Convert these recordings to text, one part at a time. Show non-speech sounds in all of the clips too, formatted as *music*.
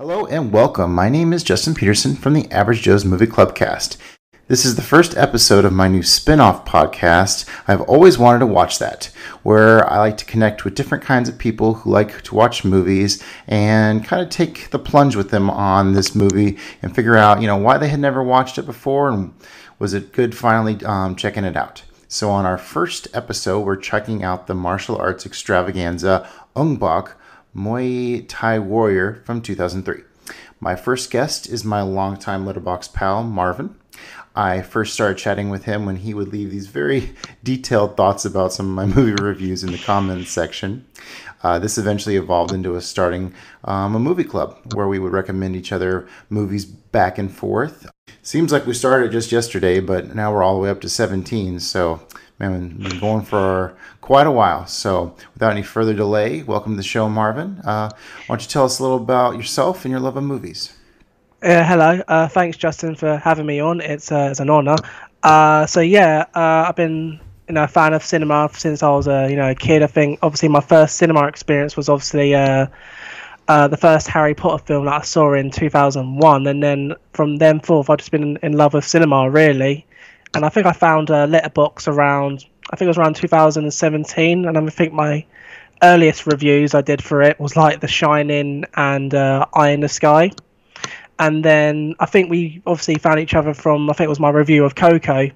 Hello and welcome. My name is Justin Peterson from the Average Joe's Movie Clubcast. This is the first episode of my new spin off podcast. I've always wanted to watch that, where I like to connect with different kinds of people who like to watch movies and kind of take the plunge with them on this movie and figure out, you know, why they had never watched it before and was it good finally um, checking it out. So, on our first episode, we're checking out the martial arts extravaganza Bak Muay Thai Warrior from 2003. My first guest is my longtime Letterboxd pal, Marvin. I first started chatting with him when he would leave these very *laughs* detailed thoughts about some of my *laughs* movie reviews in the comments section. Uh, this eventually evolved into us starting um, a movie club where we would recommend each other movies back and forth. Seems like we started just yesterday, but now we're all the way up to 17. So man, we've been going for quite a while. So, without any further delay, welcome to the show, Marvin. Uh, why don't you tell us a little about yourself and your love of movies? Uh, hello, uh, thanks, Justin, for having me on. It's, uh, it's an honor. Uh, so yeah, uh, I've been you know a fan of cinema since I was a you know a kid. I think obviously my first cinema experience was obviously. Uh, the first Harry Potter film that I saw in 2001, and then from then forth, I've just been in, in love with cinema, really and I think I found a Letterboxd around I think it was around 2017, and I think my earliest reviews I did for it was like The Shining and uh, Eye in the Sky, and then I think we obviously found each other from I think it was my review of Coco,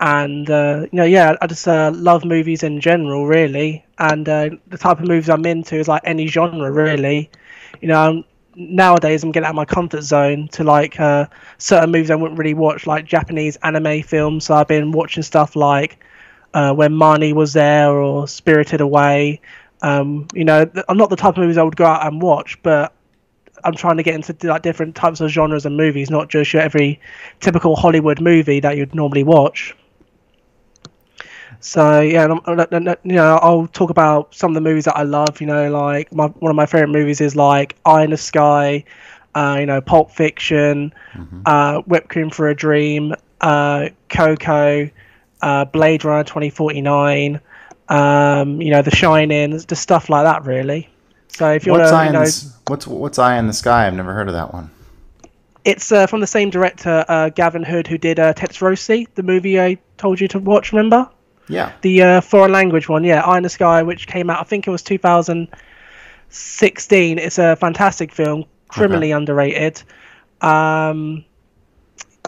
and uh, you know yeah I just uh, love movies in general really, and uh, the type of movies I'm into is like any genre really, you know nowadays I'm getting out of my comfort zone to like uh, certain movies I wouldn't really watch, like Japanese anime films. So I've been watching stuff like uh, When Marnie Was There or Spirited Away. Um, you know, I'm not the type of movies I would go out and watch, but I'm trying to get into like different types of genres and movies, not just your every typical Hollywood movie that you'd normally watch. So yeah, you know, I'll talk about some of the movies that I love. You know, like my, one of my favorite movies is like Eye in the Sky, uh, you know, Pulp Fiction, mm-hmm. uh, Requiem for a Dream, uh, Coco, uh, Blade Runner 2049, um, you know, The Shining, just stuff like that, really. So if you want to, you know, what's what's Eye in the Sky? I've never heard of that one. It's uh, from the same director, uh, Gavin Hood, who did uh, Tsotsi, the movie I told you to watch. Remember? Yeah. The uh, foreign language one, yeah, Eye in the Sky, which came out, I think it was 2016. It's a fantastic film, criminally okay. underrated. Um,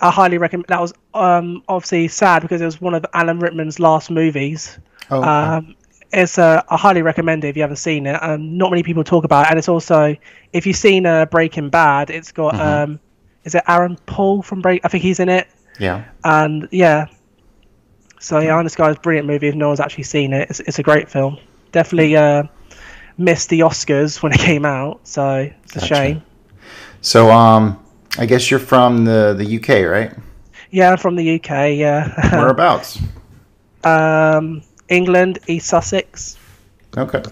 I highly recommend. That was um, obviously sad because it was one of Alan Rickman's last movies. Oh, um, it's uh, I highly recommend it if you haven't seen it. Um, not many people talk about it, and it's also if you've seen uh, Breaking Bad, it's got mm-hmm. um, is it Aaron Paul from Break? I think he's in it. Yeah. And yeah, so yeah, Eye in the Sky is a brilliant movie. If no one's actually seen it, it's, it's a great film. Definitely uh, missed the Oscars when it came out, so it's a gotcha. shame. So um, I guess you're from the the UK, right? Yeah, I'm from the UK. Yeah. *laughs* Whereabouts? um, England, East Sussex. Okay.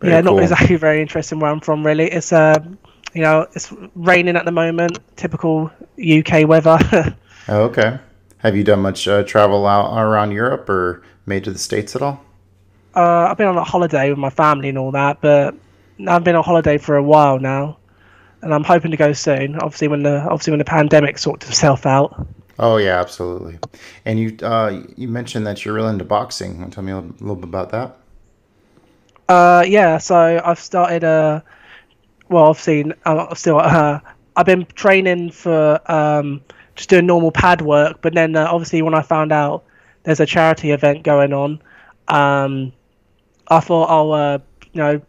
Very yeah, cool. not exactly very interesting where I'm from. Really, it's uh, you know, it's raining at the moment. Typical UK weather. *laughs* oh, okay. Have you done much uh, travel out around Europe or made to the states at all? Uh, I've been on a holiday with my family and all that, but I've been on holiday for a while now, and I'm hoping to go soon. Obviously, when the obviously when the pandemic sorts itself out. Oh yeah, absolutely. And you uh, you mentioned that you're really into boxing. Want to tell me a little, bit about that? Uh, yeah. So I've started. Uh, well, obviously, I'm still. Uh, I've been training for um, just doing normal pad work. But then uh, obviously when I found out there's a charity event going on, um, I thought I'll uh, you know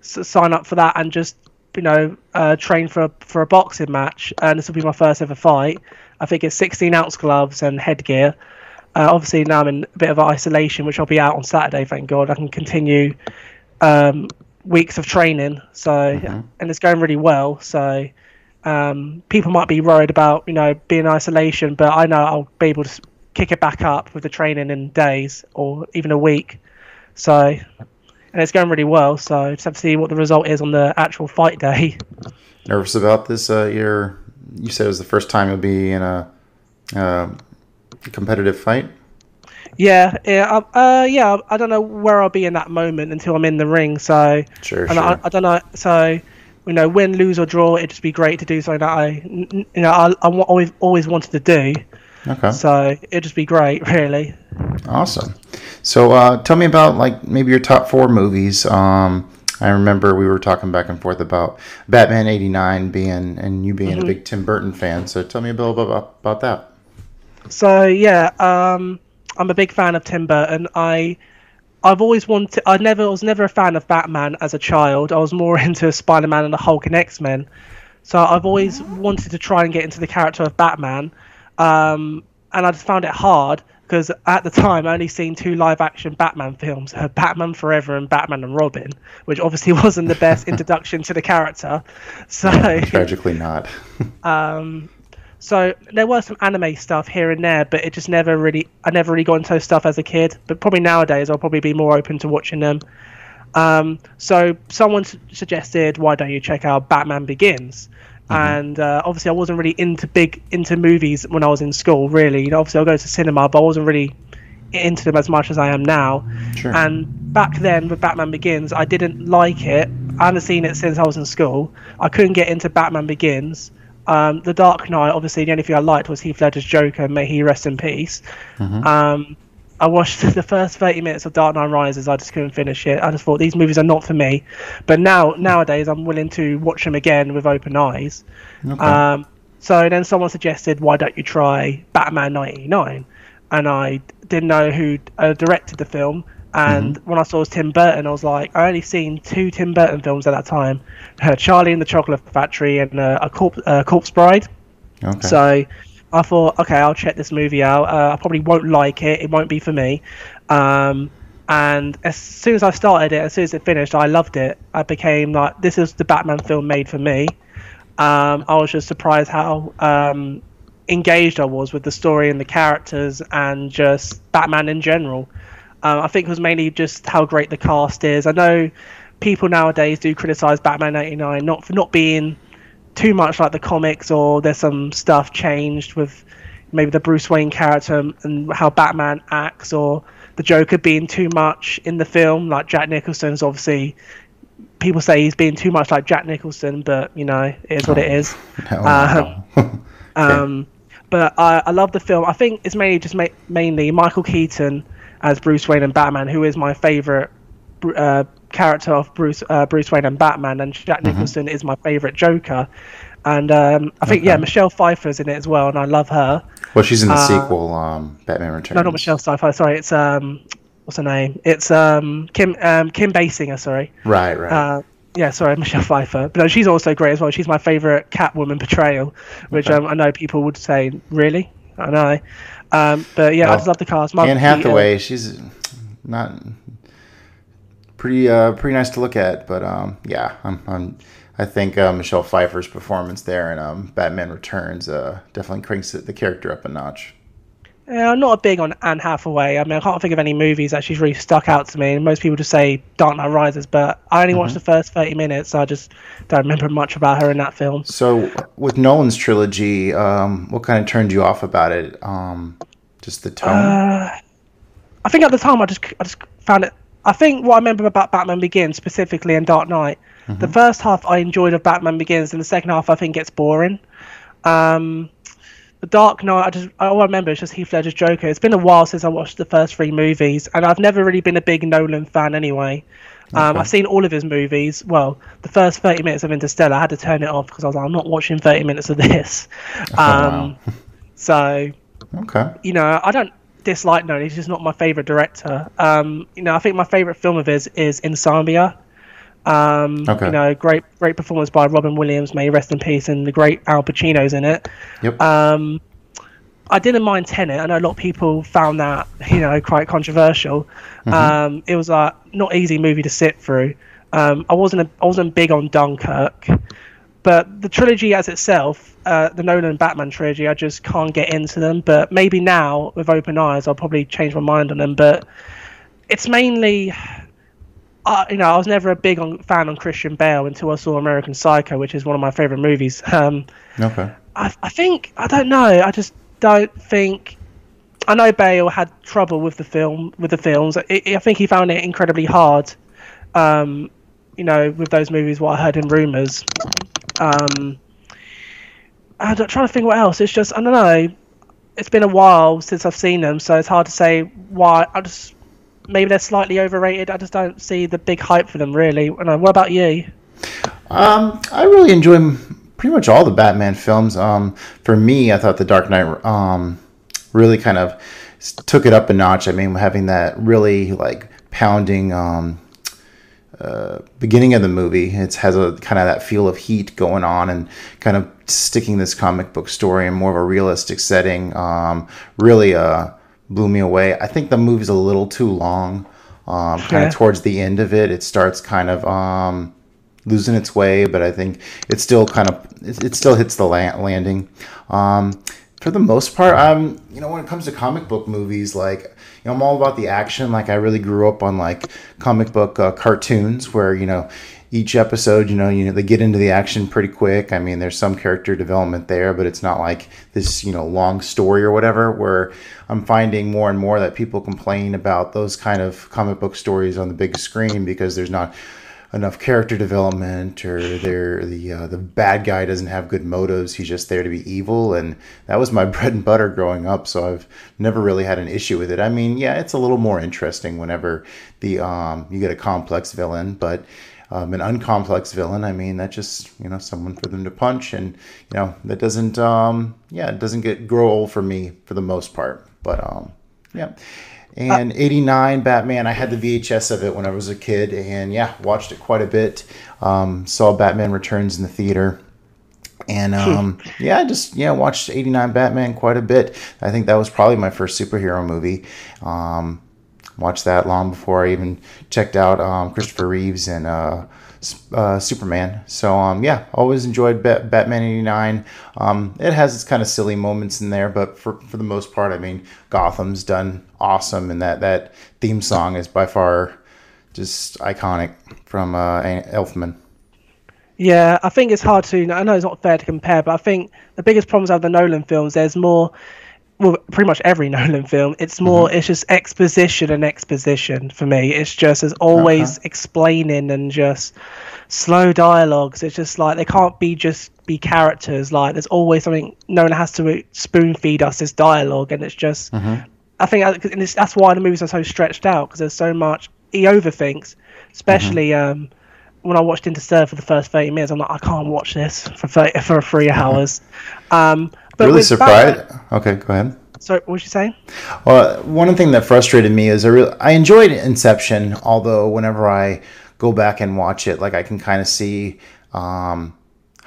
s- sign up for that and just you know uh, train for a, for a boxing match. And this will be my first ever fight. I think it's 16 ounce gloves and headgear. Uh, obviously now I'm in a bit of isolation, which I'll be out on Saturday. Thank God I can continue um, weeks of training. So mm-hmm. and it's going really well. So um, people might be worried about you know being in isolation, but I know I'll be able to kick it back up with the training in days or even a week. So, and it's going really well. So just have to see what the result is on the actual fight day. Nervous about this? Uh, you're you said it was the first time you'll be in a uh, competitive fight. Yeah, yeah, uh, yeah. I don't know where I'll be in that moment until I'm in the ring. So, sure, and sure. I, I don't know. So you know, win, lose or draw, it'd just be great to do something that I, you know, I, I always always wanted to do. Okay. So it'd just be great, *laughs* really. Awesome. So uh, tell me about like maybe your top four movies. Um, I remember we were talking back and forth about Batman '89 being and you being mm-hmm. a big Tim Burton fan. So tell me a bit about about that. So yeah, um, I'm a big fan of Tim Burton. I I've always wanted. I never was never a fan of Batman as a child. I was more *laughs* into Spider Man and the Hulk and X Men. So I've always wanted to try and get into the character of Batman, um, and I just found it hard because at the time I only seen two live action Batman films, uh, Batman Forever and Batman and Robin, which obviously *laughs* wasn't the best introduction to the character. *laughs* So tragically not. *laughs* um, so there was some anime stuff here and there, but it just never really I never really got into stuff as a kid. But probably nowadays I'll probably be more open to watching them. Um, so someone suggested, why don't you check out Batman Begins? Mm-hmm. And uh, obviously, I wasn't really into big into movies when I was in school. Really, you know, obviously, I'll go to cinema, but I wasn't really into them as much as I am now. Sure. And back then, with Batman Begins, I didn't like it. I hadn't seen it since I was in school. I couldn't get into Batman Begins. Um, the Dark Knight, obviously, the only thing I liked was Heath Ledger's Joker. May he rest in peace. Mm-hmm. Um, I watched *laughs* the first 30 minutes of Dark Knight Rises. I just couldn't finish it. I just thought these movies are not for me. But now, nowadays, I'm willing to watch them again with open eyes. Okay. Um, so then someone suggested, why don't you try Batman 99? And I didn't know who uh, directed the film. And mm-hmm. when I saw it was Tim Burton, I was like, I only seen two Tim Burton films at that time: uh, Charlie and the Chocolate Factory and uh, a Corp- Corpse Bride. Okay. So I thought, okay, I'll check this movie out. Uh, I probably won't like it. It won't be for me. Um, and as soon as I started it, as soon as it finished, I loved it. I became like, this is the Batman film made for me. Um, I was just surprised how um, engaged I was with the story and the characters and just Batman in general. Um, I think it was mainly just how great the cast is. I know people nowadays do criticize Batman '89 not for not being too much like the comics, or there's some stuff changed with maybe the Bruce Wayne character and how Batman acts, or the Joker being too much in the film. Like Jack Nicholson's obviously people say he's being too much like Jack Nicholson, but you know it is what it is. *laughs* No, um, *laughs* no. um, but I, I love the film. I think it's mainly just ma- mainly Michael Keaton as Bruce Wayne and Batman, who is my favorite uh, character of Bruce uh, Bruce Wayne and Batman, and Jack mm-hmm. Nicholson is my favorite Joker. And um, I think okay. yeah, Michelle Pfeiffer's in it as well, and I love her. Well, she's in the uh, sequel, um, Batman Returns. No, not Michelle Pfeiffer. Sorry, it's um, what's her name? It's um, Kim um, Kim Basinger. Sorry. Right, right. Uh, yeah, sorry, *laughs* Michelle Pfeiffer. But no, she's also great as well. She's my favorite Catwoman portrayal, which okay. um, I know people would say, really? I know. Um, but yeah, well, I just love the cast. Mark Anne Hathaway, she's not pretty uh, pretty nice to look at. But um, yeah, I'm, I'm, i think uh, Michelle Pfeiffer's performance there in um, Batman Returns uh, definitely cranks the character up a notch. Yeah, I'm not big on Anne Hathaway. I mean, I can't think of any movies that she's really stuck out to me. Most people just say Dark Knight Rises, but I only mm-hmm. watched the first 30 minutes, so I just don't remember much about her in that film. So, with Nolan's trilogy, um, what kind of turned you off about it? Um, just the tone? Uh, I think at the time I just I just found it I think what I remember about Batman Begins specifically and Dark Knight, mm-hmm. the first half I enjoyed of Batman Begins, and the second half I think gets boring. Um, the Dark Knight, I just all I remember is just Heath Ledger's Joker. It's been a while since I watched the first three movies, and I've never really been a big Nolan fan anyway. Um, okay. I've seen all of his movies. Well, the first 30 minutes of Interstellar, I had to turn it off because I was like, I'm not watching 30 minutes of this. *laughs* Um, oh, wow. Um, so, okay. You know, I don't dislike Nolan. He's just not my favorite director. Um, you know, I think my favorite film of his is Insomnia. Um, okay. You know, great great performance by Robin Williams. May rest in peace, and the great Al Pacino's in it. Yep. Um, I didn't mind Tenet. I know a lot of people found that you know quite controversial. Mm-hmm. Um, it was a not easy movie to sit through. Um, I wasn't a, I wasn't big on Dunkirk. But the trilogy as itself, uh, the Nolan Batman trilogy, I just can't get into them. But maybe now, with open eyes, I'll probably change my mind on them. But it's mainly, uh, you know, I was never a big on, fan on Christian Bale until I saw American Psycho, which is one of my favorite movies. Um, okay. I, I think I don't know. I just don't think. I know Bale had trouble with the film with the films. I, I think he found it incredibly hard um, you know, with those movies, what I heard in rumors. Um, I'm trying to think what else. It's just I don't know. It's been a while since I've seen them, so it's hard to say why. I just maybe they're slightly overrated. I just don't see the big hype for them really. And what about you? Um, I really enjoy pretty much all the Batman films. Um, for me, I thought The Dark Knight um, really kind of took it up a notch. I mean, having that really like pounding um, uh, beginning of the movie, it has a kind of that feel of heat going on, and kind of sticking this comic book story in more of a realistic setting. Um, really uh, blew me away. I think the movie's a little too long. Um, kind of towards the end of it, it starts kind of um, losing its way, but I think it still kind of it, it still hits the landing. Um, for the most part, you know when it comes to comic book movies, like know I'm all about the action. Like I really grew up on like comic book uh, cartoons where you know each episode, you know, you know, they get into the action pretty quick. I mean, there's some character development there, but it's not like this, you know, long story or whatever. Where I'm finding more and more that people complain about those kind of comic book stories on the big screen because there's not enough character development or they're the uh, the bad guy doesn't have good motives he's just there to be evil and that was my *laughs* bread and butter growing up so I've never really had an issue with it. I mean yeah it's a little more interesting whenever the um, you get a complex villain but um, an uncomplex villain I mean that's just you know someone for them to punch and you know that doesn't um, yeah it doesn't get grow old for me for the most part but um, yeah and 89 Batman, I had the VHS of it when I was a kid, and yeah, watched it quite a bit. Um, saw Batman Returns in the theater. And um, yeah, just yeah, watched 89 Batman quite a bit. I think that was probably my first superhero movie. Um, watched that long before I even checked out um, Christopher Reeves and uh, uh, Superman. So um, yeah, always enjoyed Bat- Batman '89. Um, it has its kind of silly moments in there, but for for the most part, I mean, Gotham's done awesome, and that that theme song is by far just iconic from uh, Elfman. Yeah, I think it's hard to. I know it's not fair to compare, but I think the biggest problems of the Nolan films, there's more well, pretty much every *laughs* Nolan film, it's more, mm-hmm. it's just exposition and exposition for me. It's just, as always okay. explaining and just slow dialogues. It's just like, they can't be just be characters. Like, there's always something, Nolan has to spoon feed us this dialogue, and it's just, mm-hmm. I think and that's why the movies are so stretched out, because there's so much, he overthinks, especially, mm-hmm. um, when I watched Interstellar for the first 30 minutes, I'm like, I can't watch this for 30, for three hours. Um, but really surprised. Batman, okay, go ahead. So what was you saying? Well, one thing that frustrated me is I, really, I enjoyed Inception, although whenever I go back and watch it, like I can kind of see um,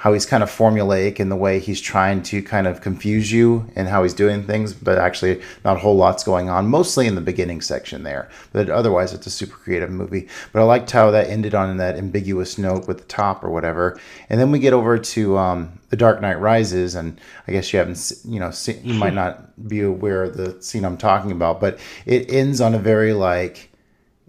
how he's kind of formulaic in the way he's trying to kind of confuse you and how he's doing things, but actually not a whole lot's going on, mostly in the beginning section there. But otherwise, it's a super creative movie. But I liked how that ended on that ambiguous note with the top or whatever. And then we get over to um, The Dark Knight Rises, and I guess you haven't, you know, seen, you might not be aware of the scene I'm talking about, but it ends on a very like,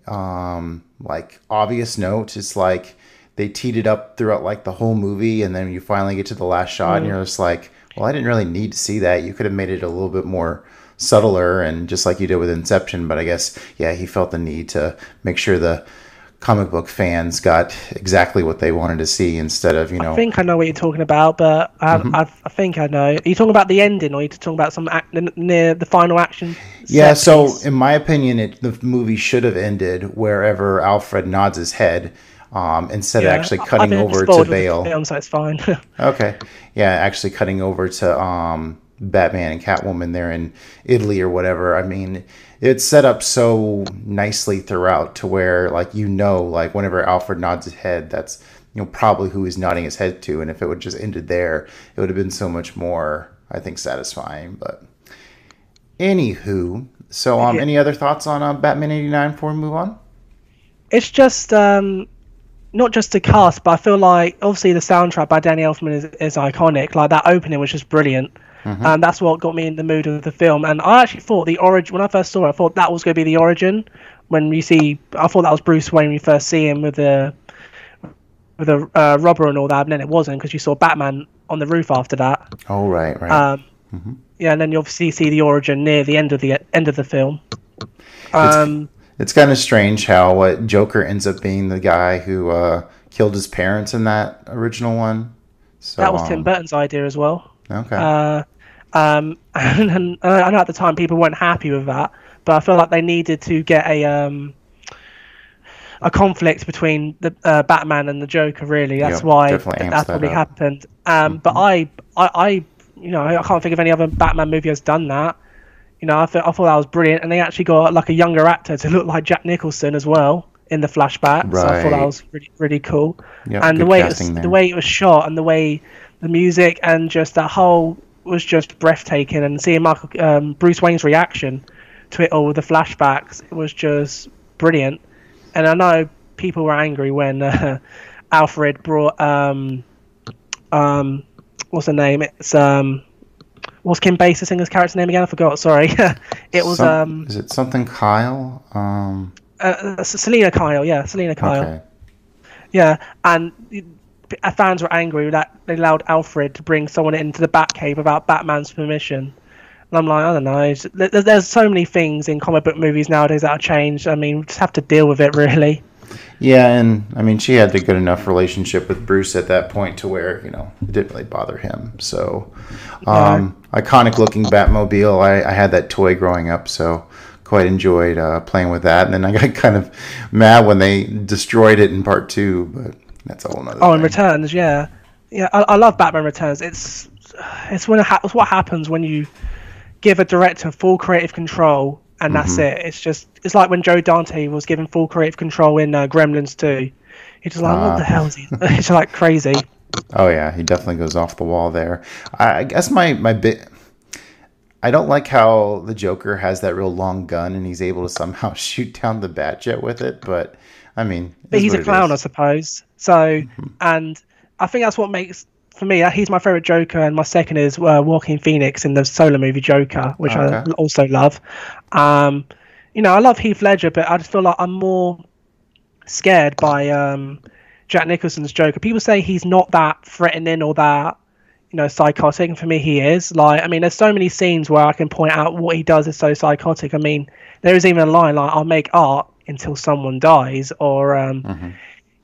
um, like obvious note. It's like, they teed it up throughout like the whole movie, and then you finally get to the last shot, mm. and you're just like, well, I didn't really need to see that. You could have made it a little bit more subtler and just like you did with Inception. But I guess yeah, he felt the need to make sure the comic book fans got exactly what they wanted to see instead of you know. I think I know what you're talking about, but um, mm-hmm. I, I, think I know. Are you talking about the ending, or are you talking about some act, near the final action? Yeah. So piece? in my opinion, it, the movie should have ended wherever Alfred nods his head um, instead yeah, of actually cutting over to Bale. Film, so it's fine. *laughs* okay, yeah, actually cutting over to um, Batman and Catwoman there in Italy or whatever. I mean, it's set up so nicely throughout to where like you know, like whenever Alfred nods his head, that's you know probably who he's nodding his head to, and if it would just ended there, it would have been so much more, I think, satisfying. But anywho, so um, yeah. any other thoughts on uh, Batman eighty nine before we move on? It's just um not just the cast, but I feel like obviously the soundtrack by Danny Elfman is, is iconic. Like that opening was just brilliant. Mm-hmm. And that's what got me in the mood of the film. And I actually thought the origin when I first saw it, I thought that was going to be the origin. When you see, I thought that was Bruce Wayne when you first see him with the with the uh, robber and all that, and then it wasn't because you saw Batman on the roof after that. Oh right, right. Um, mm-hmm. Yeah, and then you obviously see the origin near the end of the end of the film. Um, it's kind of strange how what Joker ends up being the guy who uh, killed his parents in that original one. So, that was Tim um, Burton's idea as well. Okay. Uh, um, *laughs* and, and I know at the time people weren't happy with that, but I feel like they needed to get a um, a conflict between the uh, Batman and the Joker. Really, that's Yep, why that, probably happened. Um, But I, I, I, you know, I can't think of any other Batman movie that's done that. You know, I, th- I thought that was brilliant, and they actually got like a younger actor to look like Jack Nicholson as well in the flashback. So I thought that was really, really cool Yep, and the way it was, there. the way it was shot and the way the music and just that whole was just breathtaking and seeing Michael um, Bruce Wayne's reaction to it all with the flashbacks it was just brilliant and I know people were angry when uh, *laughs* Alfred brought um um what's the name it's um what's Kim Basinger's character's name again I forgot sorry *laughs* it was Some- um is it something Kyle? Um, uh, uh, Selina Kyle yeah Selina Kyle okay. Yeah, and uh, fans were angry that they allowed Alfred to bring someone into the Batcave without Batman's permission. And I'm like, I don't know. it's- there- There's so many things in comic book movies nowadays that have changed. I mean, we just have to deal with it, *laughs* really. Yeah, and I mean, she had a good enough relationship with Bruce at that point to where you know it didn't really bother him. So, um, iconic looking Batmobile. I, I had that toy growing up, so quite enjoyed uh, playing with that. And then I got *laughs* kind of mad when they destroyed it in part two, but that's a whole nother. Oh, and thing. Returns, yeah, yeah. I, I love Batman Returns. It's it's when it ha- it's what happens when you give a director full creative control, and that's Mm-hmm. it. It's just it's like when Joe Dante was given full creative control in uh, Gremlins 2. He's just like, what Ah. the hell is he? *laughs* it's like crazy. Oh yeah, he definitely goes off the wall there. I, I guess my my bit. I don't like how the Joker has that real long gun and he's able to somehow *laughs* shoot down the Batjet with it. But I mean, but he's a clown, I suppose. So, and I think that's what makes for me. He's my favorite Joker, and my second is uh, Joaquin Phoenix in the solo movie Joker, which I also love. Um, you know, I love Heath Ledger, but I just feel like I'm more scared by um, Jack Nicholson's Joker. People say he's not that threatening or that you know psychotic, and for me, he is. Like, I mean, there's so many scenes where I can point out what he does is so psychotic. I mean, there is even a line like, "I'll make art until someone dies," or um,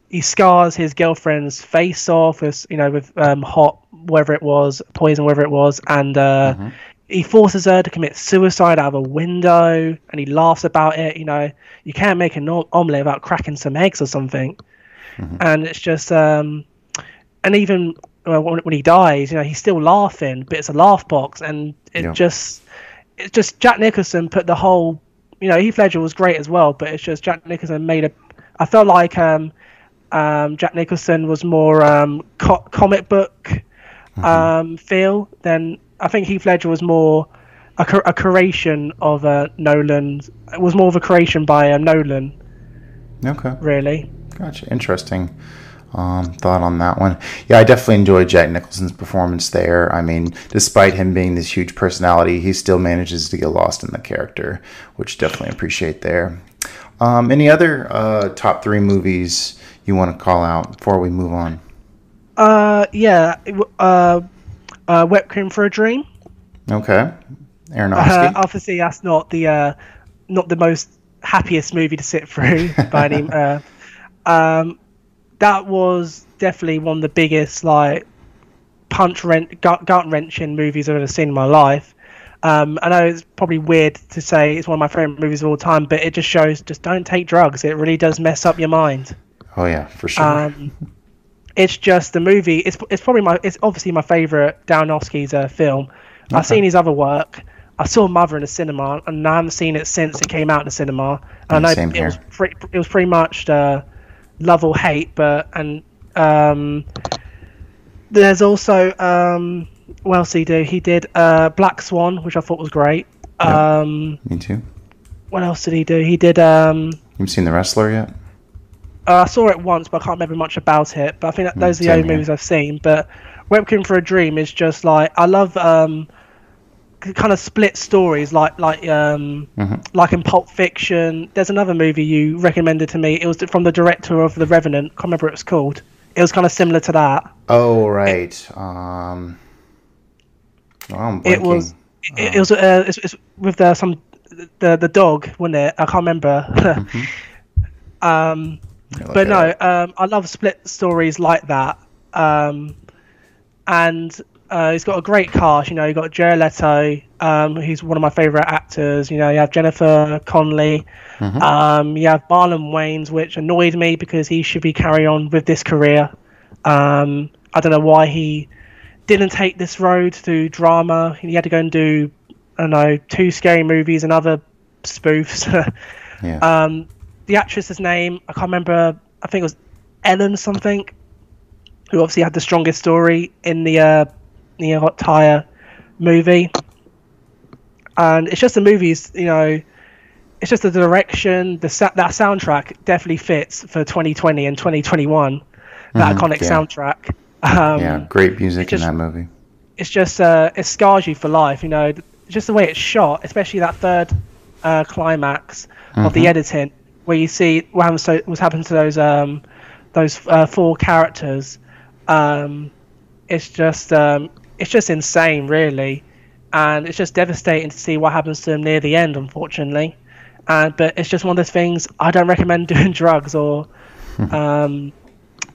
he scars his girlfriend's face off with you know with um, hot whatever it was, poison whatever it was, and uh, he forces her to commit suicide out of a window, and he laughs about it. You know, you can't make an omelet without cracking some eggs or something, and it's just um, and even well, when he dies, you know, he's still laughing, but it's a laugh box, and it Yeah. just it's just Jack Nicholson put the whole, you know, Heath Ledger was great as well, but it's just Jack Nicholson made a. I felt like um, um, Jack Nicholson was more um, co- comic book um, feel than I think Heath Ledger was more a, a creation of uh, Nolan. It was more of a creation by uh, Nolan, Okay, really. gotcha. Interesting um, thought on that one. Yeah, I definitely enjoyed Jack Nicholson's performance there. I mean, despite him being this huge personality, he still manages to get lost in the character, which definitely appreciate there. Um, any other uh, top three movies you want to call out before we move on? Uh, yeah. Uh, uh, Requiem for a Dream. Okay, Uh, obviously, that's not the uh, not the most happiest movie to sit through *laughs* by any. Uh, um, that was definitely one of the biggest like punch rent gut wrenching movies I've ever seen in my life. Um, I know it's probably weird to say it's one of my favorite movies of all time, but it just shows just don't take drugs. It really does mess up your mind. Oh yeah, for sure. Um, it's just the movie. It's it's probably my. It's obviously my favorite Aronofsky's uh, film. I've seen his other work. I saw Mother in the cinema, and I haven't seen it since it came out in the cinema. And I know Same it was pretty, it was pretty much uh, love or hate, but and um, there's also um, what else he do? He did uh, Black Swan, which I thought was great. Um, Me too. what else did he do? He did. Um, You've seen The Wrestler yet? Uh, I saw it once, but I can't remember much about it. But I think that those are the only movies I've seen. But Requiem for a Dream is just like I love um, kind of split stories, like like um, like in Pulp Fiction. There's another movie you recommended to me. It was from the director of The Revenant. Can't remember what it was called. It was kind of similar to that. Oh right. Um, oh, I'm It blanking. was it, it was uh, it's, it's with uh, some the the dog, wasn't it? I can't remember. *laughs* um, Look but no, um, I love split stories like that. Um, and uh, he's got a great cast. You know, you got Jared Leto, um, who's one of my favorite actors. You know, you have Jennifer Connelly. Um, you have Marlon Wayans, which annoyed me because he should be carrying on with this career. Um, I don't know why he didn't take this road through drama. He had to go and do, I don't know, two scary movies and other spoofs. *laughs* yeah. The actress's name I can't remember. I think it was Ellen something, who obviously had the strongest story in the uh, the entire movie. And it's just the movies, you know. It's just the direction, the sa- that soundtrack definitely fits for 2020 and 2021. That Mhm, iconic yeah. soundtrack. Um, yeah, great music just- in that movie. it's just uh, it scars you for life. You know, just the way it's shot, especially that third uh, climax of the editing, where you see what happens to what's happened to those um, those uh, four characters. Um, it's just um, it's just insane, really, and it's just devastating to see what happens to them near the end, unfortunately. And but it's just one of those things. I don't recommend *laughs* doing drugs or um,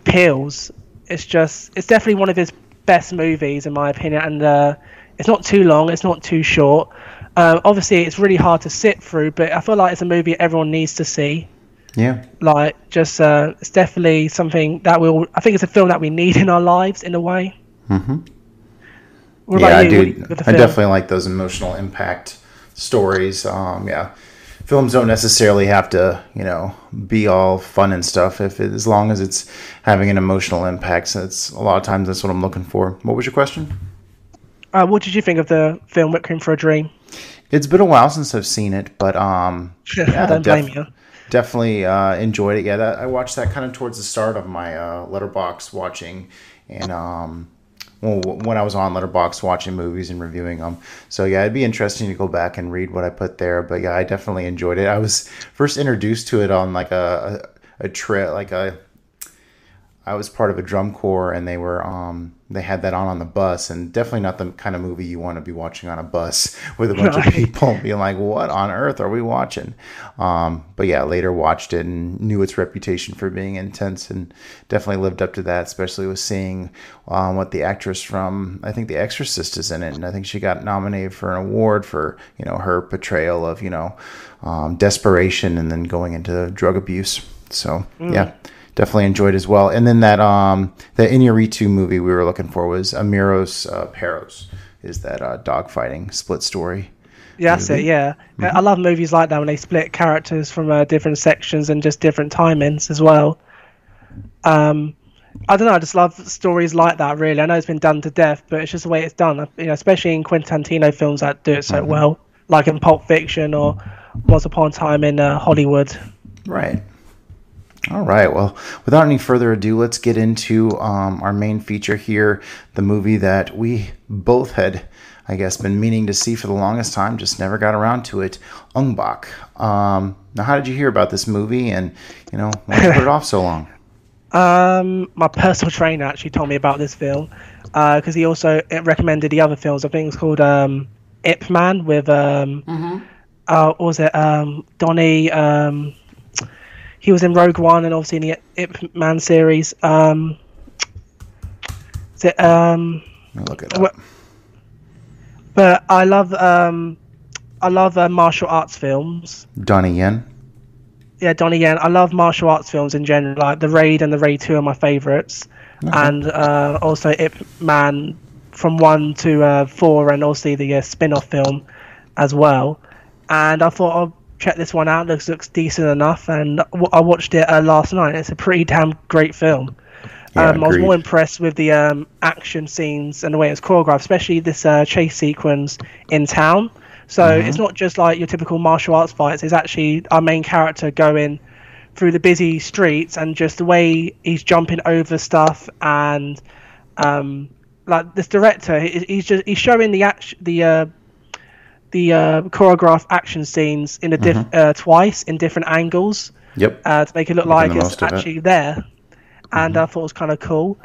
pills. It's just it's definitely one of his best movies in my opinion, and uh, it's not too long. It's not too short. Um, obviously, it's really hard to sit through, but I feel like it's a movie everyone needs to see. Yeah. Like, just uh, it's definitely something that we'll. I think it's a film that we need in our lives in a way. Mm-hmm. What yeah, I do. I film? definitely like those emotional impact stories. Um, yeah, films don't necessarily have to, you know, be all fun and stuff. If it, as long as it's having an emotional impact, so it's a lot of times that's what I'm looking for. What was your question? Uh, what did you think of the film Requiem for a Dream? It's been a while since I've seen it, but um, *laughs* I don't blame def- you. definitely uh, enjoyed it. Yeah, that, I watched that kind of towards the start of my uh, Letterboxd watching, and um, well, when I was on Letterboxd watching movies and reviewing them. So yeah, it'd be interesting to go back and read what I put there. But yeah, I definitely enjoyed it. I was first introduced to it on like a a, a trip, like a. I was part of a drum corps, and they were um they had that on on the bus, and definitely not the kind of movie you want to be watching on a bus *laughs* with a bunch of people being like, "What on earth are we watching?" Um, but yeah, later watched it and knew its reputation for being intense, and definitely lived up to that. Especially with seeing um, what the actress from I think The Exorcist is in it, and I think she got nominated for an award for you know her portrayal of you know um, desperation and then going into drug abuse. So yeah, definitely enjoyed as well. And then that um the Iñárritu movie we were looking for was Amores uh, Perros is that uh, dogfighting split story. Yeah, that's it. Yeah, I love movies like that when they split characters from uh, different sections and just different timings as well. Um, I don't know. I just love stories like that. Really, I know it's been done to death, but it's just the way it's done. You know, especially in Quentin Tarantino films that do it so well, like in Pulp Fiction or Once Upon a Time in uh, Hollywood. Right. All right. Well, without any further ado, let's get into um, our main feature here the movie that we both had, I guess, been meaning to see for the longest time, just never got around to it Ong-Bak. Um, now, how did you hear about this movie and, you know, why did you put it off so long? *laughs* Um, my personal trainer actually told me about this film because he also recommended the other films. I think it's called um, Ip Man with um, uh, what was it um, Donnie? Um, he was in Rogue One and obviously in the Ip Man series. Um, is it, um, look it up. What- but I love um, I love uh, martial arts films. Donnie Yen. yeah, Donnie Yen. I love martial arts films in general. Like The Raid and The Raid Two are my favorites, and uh, also Ip Man from one to uh, four, and also the uh, spin-off film as well. And I thought I'll check this one out. Looks looks decent enough, and w- I watched it uh, last night. It's a pretty damn great film. Yeah, um, I was more impressed with the um, action scenes and the way it's choreographed, especially this uh, chase sequence in town. So Mm-hmm. it's not just like your typical martial arts fights. It's actually our main character going through the busy streets and just the way he's jumping over stuff and um, like this director, he's just he's showing the action the uh, the uh, choreographed action scenes in a diff- Mm-hmm. uh, twice in different angles Yep. uh, to make it look like it's of it. Mm-hmm. actually there. And I thought it was kind of cool.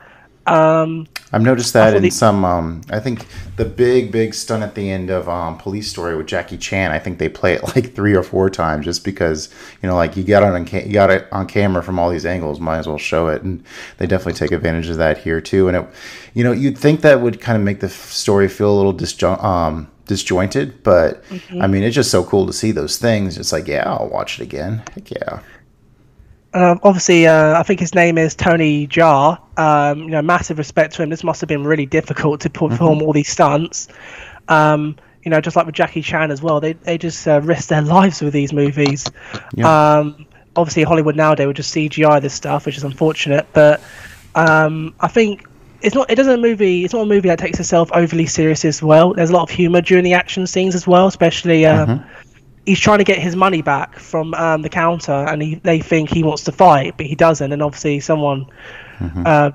Um, I've noticed that in the, some. Um, I think the big, big stunt at the end of um, Police Story with Jackie Chan. I think they play it *laughs* like three or four times just because you know, like you got it on you got it on camera from all these angles. Might as well show it, and they definitely take advantage of that here too. And it, you know, you'd think that would kind of make the story feel a little disjoint. Um, disjointed but mm-hmm. i mean it's just so cool to see those things it's like yeah i'll watch it again heck yeah um, obviously, uh, I think his name is Tony Jaa. Um, you know, massive respect to him. This must have been really difficult to perform mm-hmm. all these stunts. Um, you know, just like with Jackie Chan as well, they they just uh, risk their *laughs* lives with these movies. Yeah. Um, obviously, Hollywood nowadays would just CGI this stuff, which is unfortunate. But um, I think it's not. It doesn't a movie. It's not a movie that takes itself overly serious as well. There's a lot of humor during the action scenes as well, especially. Uh, mm-hmm he's trying to get his money back from um, the counter, and he, they think he wants to fight, but he doesn't. And obviously, someone mm-hmm. uh,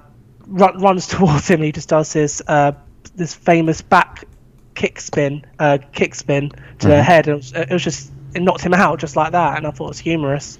run, runs *laughs* towards him. He just does this uh, this famous back kick spin, uh, kick spin to mm-hmm. the head, and it was, it was just it knocked him out just like that. And I thought it was humorous.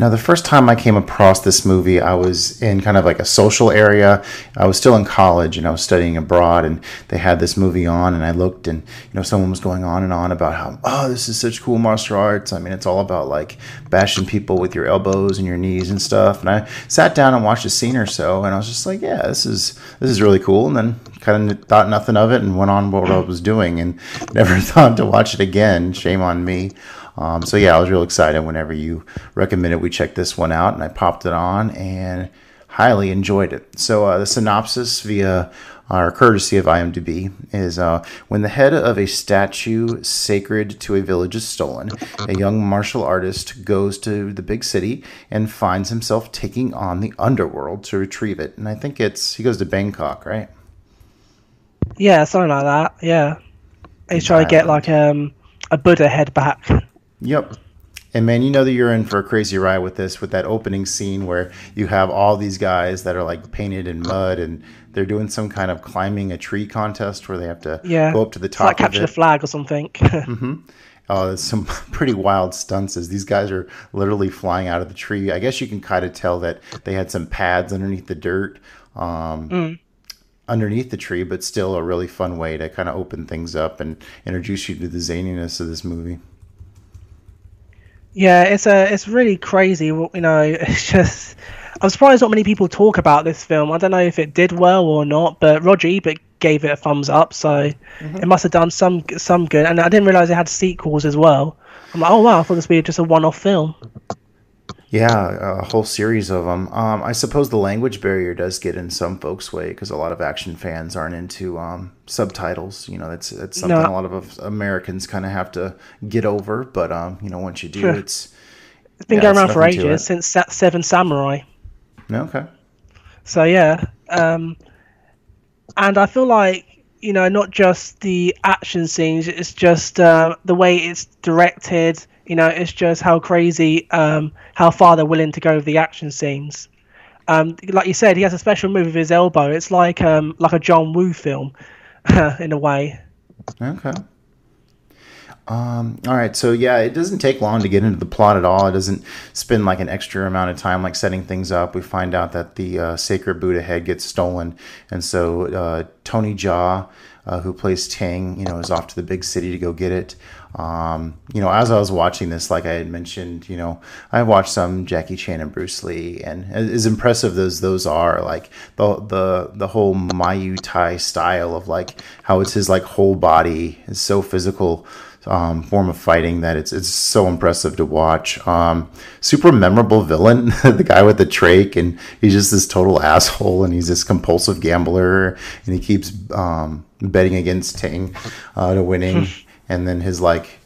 Now, the first time I came across this movie, I was in kind of like a social area. I was still in college and I was studying abroad, and they had this movie on, and I looked, and you know, someone was going on and on about how, oh, this is such cool martial arts. I mean, it's all about like bashing people with your elbows and your knees and stuff. And I sat down and watched a scene or so, and I was just like, yeah, this is this is really cool. And then kind of thought nothing of it and went on what I was doing, and *laughs* never *laughs* thought to watch it again. Shame on me. Um, so yeah, I was real excited whenever you recommended we check this one out, and I popped it on and highly enjoyed it. So uh, the synopsis via our courtesy of IMDb is uh, when the head of a statue sacred to a village is stolen, a young martial artist goes to the big city and finds himself taking on the underworld to retrieve it. And I think it's he goes to Bangkok, right? Yeah, something like that. Yeah, he's trying to get like um, a Buddha head back. Yep. And man, you know that you're in for a crazy ride with this, with that opening scene where you have all these guys that are like painted in mud and they're doing some kind of climbing a tree contest where they have to yeah. go up to the top. It's like capture the flag or something. *laughs* mm-hmm. Oh, there's some *laughs* pretty wild stunts as these guys are literally flying out of the tree. I guess you can kind of tell that they had some pads underneath the dirt. Um, mm underneath the tree, but still a really fun way to kind of open things up and introduce you to the zaniness of this movie. Yeah, it's a it's really crazy. You know, *laughs* it's just I'm surprised not many people talk about this film. I don't know if it did well or not, but Roger Ebert gave it a thumbs up, so mm-hmm. it must have done some some good. And I didn't realize it had sequels as well. I'm like, oh wow, I thought this would be just a one-off film. Yeah, a whole series of them. Um, I suppose the language barrier does get in some folks' way because a lot of action fans aren't into um, subtitles. You know, that's that's something no. a lot of Americans kind of have to get over. But um, you know, once you do, sure. it's it's been yeah, going around for ages since Seven Samurai. Okay. So yeah, um, and I feel like you know, not just the action scenes; it's just uh, the way it's directed you know, it's just how crazy, um, how far they're willing to go with the action scenes. Um, like you said, he has a special move with his elbow. It's like um, like a John Woo film, *laughs* in a way. Okay. Um, all right, so yeah, it doesn't take long to get into the plot at all. It doesn't spend like an extra amount of time like setting things up. We find out that the uh, sacred Buddha head gets stolen, and so uh, Tony Jaa, uh, who plays Tang, you know, is off to the big city to go get it. Um, you know, as I was watching this, like I had mentioned, you know, I watched some Jackie Chan and Bruce Lee, and as impressive as those are, like the the the whole Muay Thai style of like how it's his like whole body is so physical. Um, form of fighting that it's it's so impressive to watch. Um, super memorable villain, *laughs* the guy with the trach, and he's just this total asshole, and he's this compulsive gambler, and he keeps um, betting against Ting uh, to winning. and then his like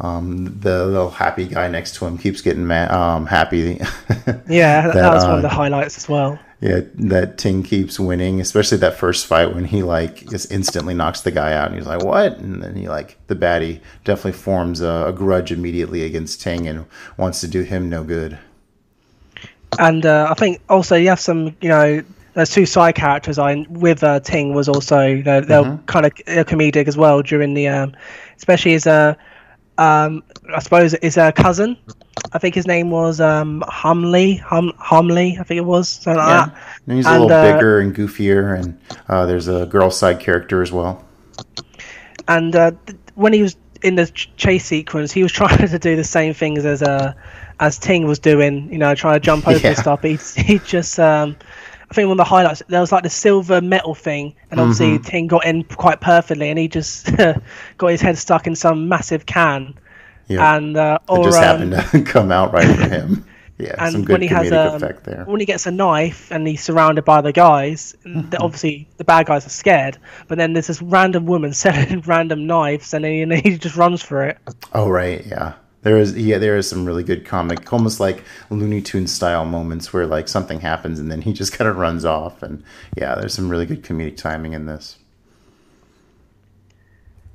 um, the little happy guy next to him keeps getting ma- um, happy. *laughs* yeah, that, that was uh, one of the uh, highlights as well. Yeah, that Ting keeps winning, especially that first fight when he like just instantly knocks the guy out, and he's like, "What?" And then he like the baddie definitely forms a, a grudge immediately against Ting and wants to do him no good. And uh, I think also you have some, you know, there's two side characters I with uh, Ting was also you know, they're mm-hmm. kind of comedic as well during the um, especially as uh, um, I suppose is a cousin. I think his name was um, Humley. Hum, Humley, I think it was something like Yeah. that. And he's a little uh, bigger and goofier, and uh, there's a girl side character as well. And uh, th- when he was in the ch- chase sequence, he was *laughs* trying to do the same things as uh, as Ting was doing. You know, trying to jump over *laughs* Yeah. and stuff. But he, he just, um, I think one of the highlights there was like the silver metal thing, and obviously Mm-hmm. Ting got in quite perfectly, and he just *laughs* got his head stuck in some massive can. Yeah, And uh, it or just um, happened to *laughs* come out right for him. Yeah, *laughs* and some good when he has comedic um, effect there. when he gets a knife and he's surrounded by the guys, Mm-hmm. obviously the bad guys are scared. But then there's this random woman selling random knives, and then he, and he just runs for it. Oh right, yeah. There is yeah, there is some really good comic, almost like Looney Tunes style moments where like something happens and then he *laughs* just kind of runs off, and yeah, there's some really good comedic timing in this.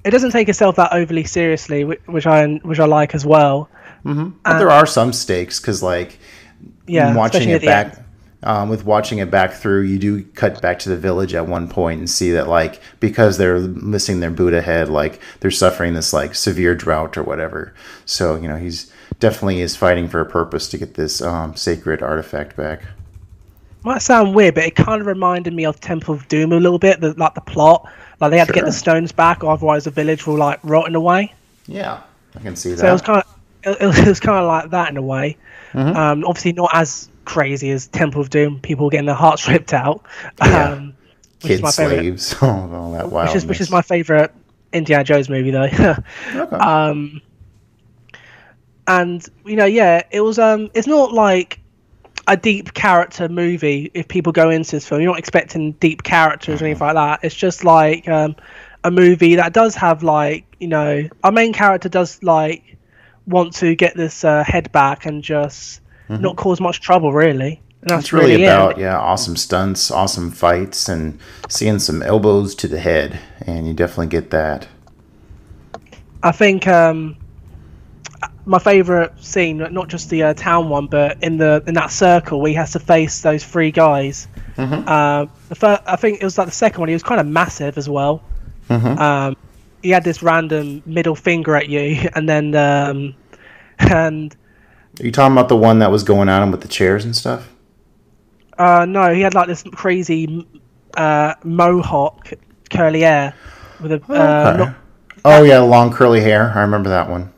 It doesn't take itself that overly seriously, which I which I like as well. Mm-hmm. But there are some stakes because like Yeah, watching it back end. Um, with watching it back through you do cut back to the village at one point and see that like because they're missing their buddha head like they're suffering this like severe drought or whatever so you know he's definitely is fighting for a purpose to get this um, sacred artifact back Might sound weird, but it kind of reminded me of Temple of Doom a little bit. The, like the plot, like they had to get the stones back, otherwise the village will like rot in rotting away. yeah i can see that So it was kind of it, *laughs* it was kind of like that in a way. Mm-hmm. Um, obviously not as crazy as Temple of Doom, people getting their hearts *laughs* ripped out. Yeah. Um, which kid is my favorite. slaves all, *laughs* all that Which is which is my favorite Indiana Jones movie though. *laughs* okay. um, and you know, yeah, it was. Um, it's not like a deep character movie. If people go into this film, you're not expecting deep characters or anything like that. It's just like um, a movie that does have like you know, our main character does like want to get this uh, head back and just not cause much trouble, really. And that's it's really, really, about it. yeah awesome stunts awesome fights and seeing some elbows to the head and you definitely get that I think um, my favorite scene, not just the uh, town one, but in the in that circle where he has to face those three guys. Uh, the fir- I think it was like the second one. He was kind of massive as well. Um, he had this random middle finger at you, *laughs* and then um, *laughs* and Are you talking about the one that was going at him with the chairs and stuff? uh, no, he had like this crazy uh, mohawk curly hair with a uh, Okay. not- oh yeah, long curly hair. I remember that one.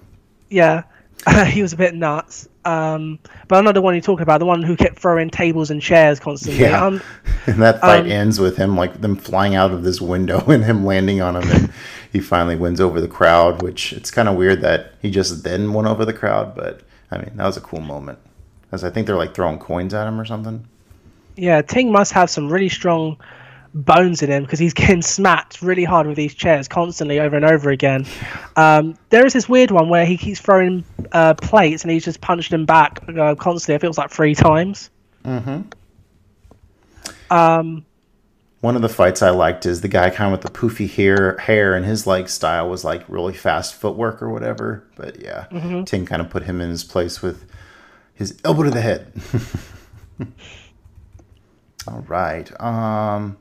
yeah, *laughs* he was a bit nuts. Um, but I know the one you're talking about, the one who kept throwing tables and chairs constantly. Yeah. Um, *laughs* And that fight Um, ends with him like them flying out of this window *laughs* and him landing on him, and he finally wins over the crowd. Which it's kind of weird that he just then won over the crowd, but I mean that was a cool moment. Because I think they're like throwing coins at him or something. yeah, Ting must have some really strong bones in him because he's *laughs* getting smacked really hard with these chairs constantly over and over again. Um, there is this weird one where he keeps throwing uh, plates and he's just punched them back uh, constantly. It was like three times. Mhm. Um, One of the fights I liked is the guy kind of with the poofy hair, hair, and his like style was like really fast footwork or whatever. But yeah, Ting kind of put him in his place with his elbow to the head. *laughs* All right. Um,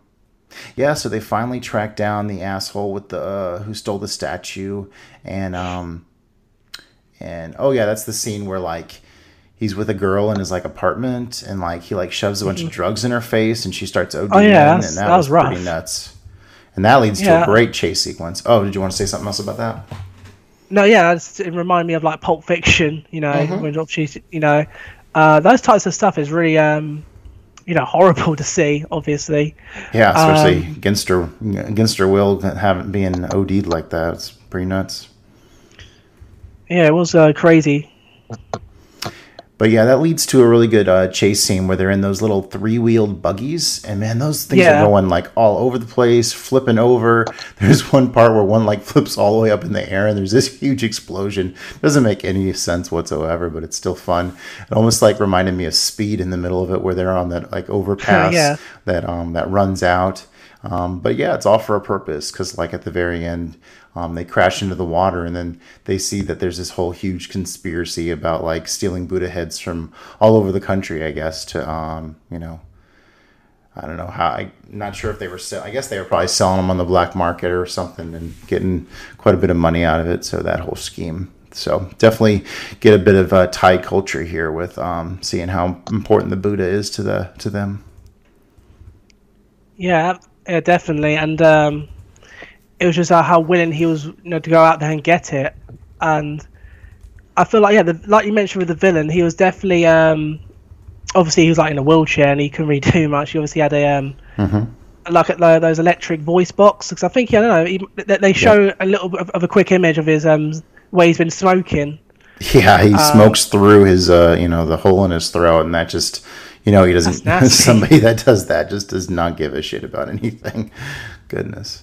yeah. So they finally tracked down the asshole with the uh, who stole the statue, and um, and oh yeah, that's the scene where like he's with a girl in his like apartment and like he like shoves a bunch of drugs in her face and she starts ODing Mm-hmm. Oh, yeah, and that, that was, was pretty nuts. And that leads to a great chase sequence. Oh, did you want to say something else about that? No, yeah, it reminded me of like Pulp Fiction, you know, Mm-hmm. when you know, uh, those types of stuff is really, um, you know, *laughs* horrible to see. Obviously, Yeah, especially Um, against her against her will having being OD'd like that. It's pretty nuts. yeah, it was uh, crazy. But yeah, that leads to a really good uh, chase scene where they're in those little three wheeled buggies, and man, those things Yeah. are going like all over the place, flipping over. *laughs* There's one part where one like flips all the way up in the air, and there's this *laughs* huge explosion. Doesn't make any sense whatsoever, but it's still fun. It almost like reminded me of Speed in the middle of it, where they're on that like overpass *laughs* Yeah. that um that runs out. Um, but yeah, it's all for a purpose because like at the very end, um, they crash into the water and then they see that there's this whole huge conspiracy about like stealing Buddha heads from all over the country. I guess to um, you know, I don't know how. I'm not sure if they were. Sell- I guess they were probably selling them on the black market or something and getting quite a bit of money out of it. So that whole scheme so definitely get a bit of uh, Thai culture here with um, seeing how important the Buddha is to the to them. Yeah, yeah, definitely, and um, it was just uh, how willing he was, you know, to go out there and get it. And I feel like, yeah, the, like you mentioned with the villain, he was definitely, um, obviously, he was like in a wheelchair and he couldn't really *laughs* do much. He obviously had a, um, Mm-hmm. like uh, those electric voice box. Because I think, yeah, I don't know, he, they, they show a little bit of, of a quick image of his um where he's been smoking. Yeah, he smokes through his, uh, you know, the hole in his throat, and that just, you know, he doesn't. *laughs* Somebody that does that just does not give a shit about anything. *laughs* Goodness.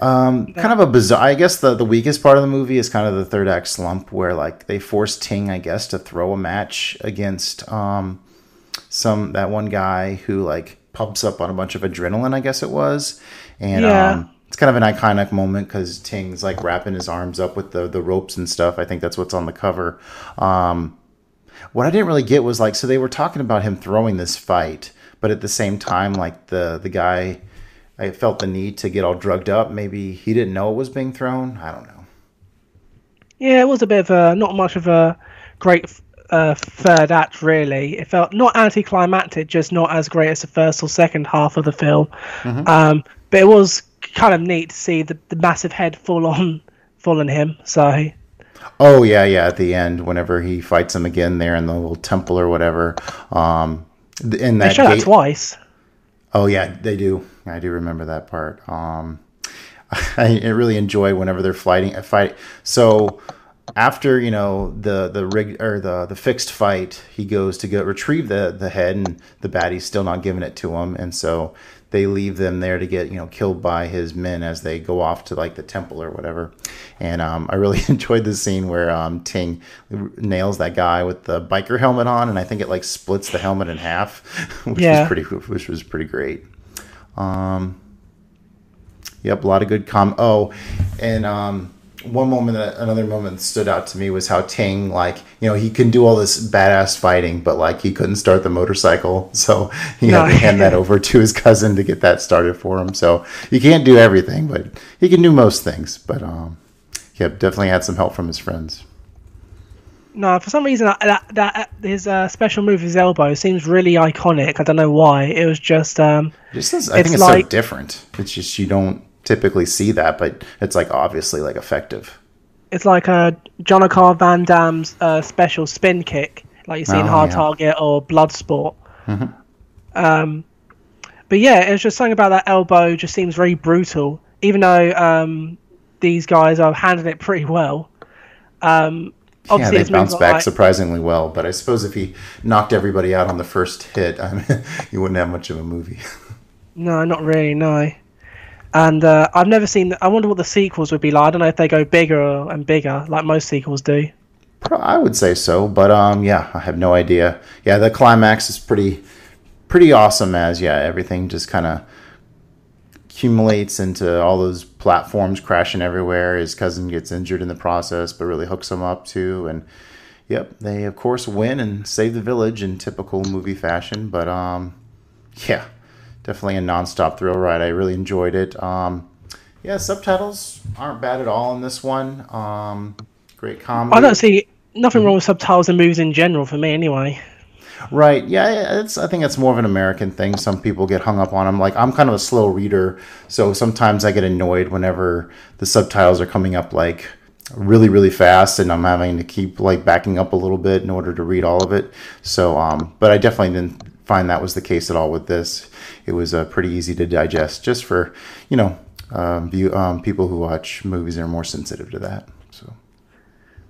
Um, kind of a bizarre. I guess the the weakest part of the movie is kind of the third act slump, where like they force Ting, I guess, to throw a match against um some that one guy who like pumps up on a bunch of adrenaline. I guess it was, and Yeah. um, it's kind of an iconic moment because Ting's like wrapping his arms up with the the ropes and stuff. I think that's what's on the cover. Um, what I didn't really get was like, so they were talking about him throwing this fight, but at the same time, like the the guy, I felt the need to get all drugged up. Maybe he didn't know it was being thrown. I don't know. Yeah, it was a bit of a not much of a great uh, third act, really. It felt not anticlimactic, just not as great as the first or second half of the film. Um, but it was kind of neat to see the, the massive head fall on fall on him. So Oh yeah, yeah. At the end, whenever he fights him again there in the little temple or whatever, um, in they that show that gate- twice. Oh yeah, they do. I do remember that part. Um, *laughs* I, I really enjoy whenever they're fighting. A fight. So after you know the the rig or the the fixed fight, he goes to go retrieve the the head, and the baddie's still not giving it to him, and so they leave them there to get you know killed by his men as they go off to like the temple or whatever. And um, I really *laughs* enjoyed the scene where um, Ting nails that guy with the biker helmet on, and I think it like splits the helmet in half, *laughs* which Yeah. was pretty which was pretty great. Um, yep, a lot of good com. Oh, and um, one moment, that another moment that stood out to me was how Ting, like, you know, he can do all this badass fighting, but like he couldn't start the motorcycle, *laughs* so he had No. to hand that *laughs* over to his cousin to get that started for him. So he can't do everything, but he can do most things. But um, yep, definitely had some help from his friends. No, for some reason that that, that his uh, special move, his elbow, seems really iconic. I don't know why. It was just um, Just as, I It's think it's like- so different. It's just you don't typically see that, but it's like obviously like effective. it's like a Jonathan Van Damme's uh, special spin kick, like you see in Oh, Hard yeah. Target or Bloodsport. Um, but yeah, it's just something about that elbow just seems very brutal, even though um, these guys are handling it pretty well. Um, Yeah, they it's bounced back like- surprisingly well, but I suppose if he knocked everybody out on the first hit, I *laughs* mean, you wouldn't have much of a movie. *laughs* No, not really. No. And uh, I've never seen. I wonder what the sequels would be like. I don't know if they go bigger and bigger, like most sequels do. I would say so, but um, yeah, I have no idea. Yeah, the climax is pretty, pretty awesome. As yeah, everything just kind of accumulates into all those platforms crashing everywhere. His cousin gets injured in the process, but really hooks him up too. And yep, they of course win and save the village in typical movie fashion. But um, yeah, definitely a nonstop thrill ride. I really enjoyed it. Um, yeah, subtitles aren't bad at all in this one. Um, great comedy. I don't see nothing wrong with subtitles in movies in general for me, anyway. Right. Yeah. It's. I think it's more of an American thing. Some people get hung up on them. Like I'm kind of a slow reader, so sometimes I get annoyed whenever the subtitles are coming up like really, really fast, and I'm having to keep like backing up a little bit in order to read all of it. So, um, but I definitely didn't find that was the case at all with this. It was uh, pretty easy to digest, just for you know, um, view um, people who watch movies are more sensitive to that. So.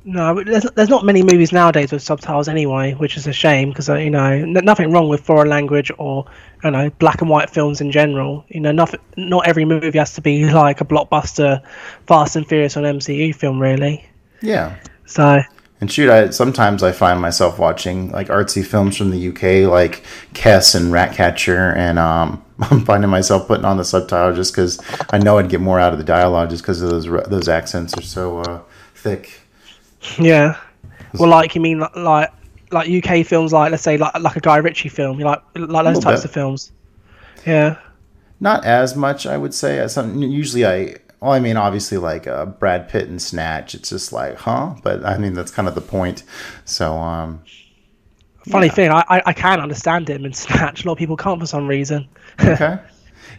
No, there's, there's not many movies nowadays with subtitles anyway, which is a shame because uh, you know n- nothing wrong with foreign language or you know black and white films in general. You know, nothing, not every movie has to be *laughs* like a blockbuster, Fast and Furious or an MCU film, really. Yeah. So And shoot, I sometimes I find myself watching like artsy films from the UK, like Kes and Ratcatcher, and um, *laughs* I'm finding myself putting on the subtitle just because I know I'd get more out of the dialogue just because those those accents are so uh, thick. yeah, well, like you mean like like, UK films, like let's say like like a Guy Ritchie film, you like like those types bit. of films. Yeah. Not as much, I would say. As usually, I well, I mean, obviously, like uh, Brad Pitt and Snatch, it's just like, huh? But I mean, that's kind of the point. So, um, Funny Yeah. thing, I, I I can understand him in Snatch. A lot of people can't for some reason. *laughs* okay.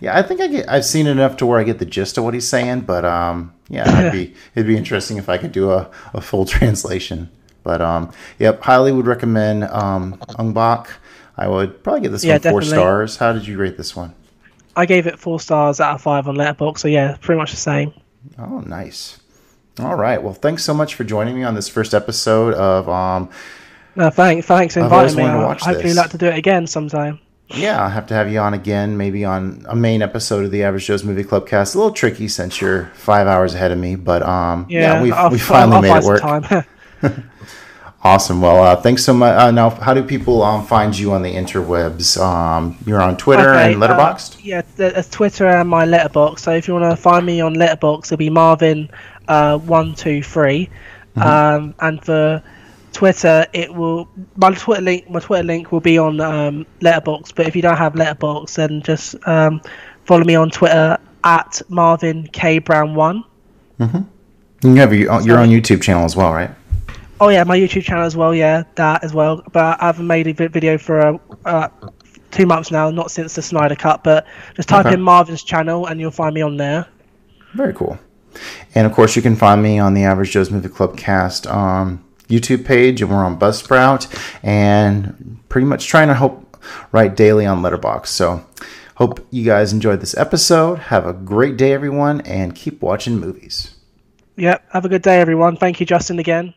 Yeah, I think I get. I've seen enough to where I get the gist of what he's saying, but um, yeah, it'd be *laughs* it'd be interesting if I could do a, a full *laughs* translation. But um, yep, highly would recommend um, Ong-Bak. I would probably get this Yeah, one four definitely. stars. How did you rate this one? I gave it four stars out of five on Letterboxd. So yeah, pretty much the same. Oh, nice. All right. Well, thanks so much for joining me on this first episode of um. No, thanks, thanks for inviting me. wanted to I watch hopefully this. like to do it again sometime. Yeah, I'll have to have you on again, maybe on a main episode of the Average Joe's Movie Club cast. A little tricky since you're five hours ahead of me, but um, yeah, Yeah, we I'll, we I'll- finally I'll made it work. *laughs* Awesome. Well, uh, thanks so much. Uh, now, how do people um, find you on the interwebs? Um, you're on Twitter Okay, and Letterboxd. Uh, yeah, th- there's Twitter and my Letterboxd. So if you want to find me on Letterboxd, it'll be Marvin uh, one two three. Mm-hmm. Um, and for Twitter, it will my Twitter link. My Twitter link will be on um, Letterboxd. But if you don't have Letterboxd, then just um, follow me on Twitter at Marvin K Brown one. You have your, your own YouTube channel as well, right? Oh yeah, my YouTube channel as well. Yeah, that as well. But I haven't made a video for uh, uh, two months now, not since the Snyder Cut. But just type Okay. in Marvin's channel and you'll find me on there. Very cool. And of course, you can find me on the Average Joe's Movie Club cast um, YouTube page, and we're on Buzzsprout, and pretty much trying to help write daily on Letterboxd. So, hope you guys enjoyed this episode. Have a great day, everyone, and keep watching movies. Yep. Have a good day, everyone. Thank you, Justin, again.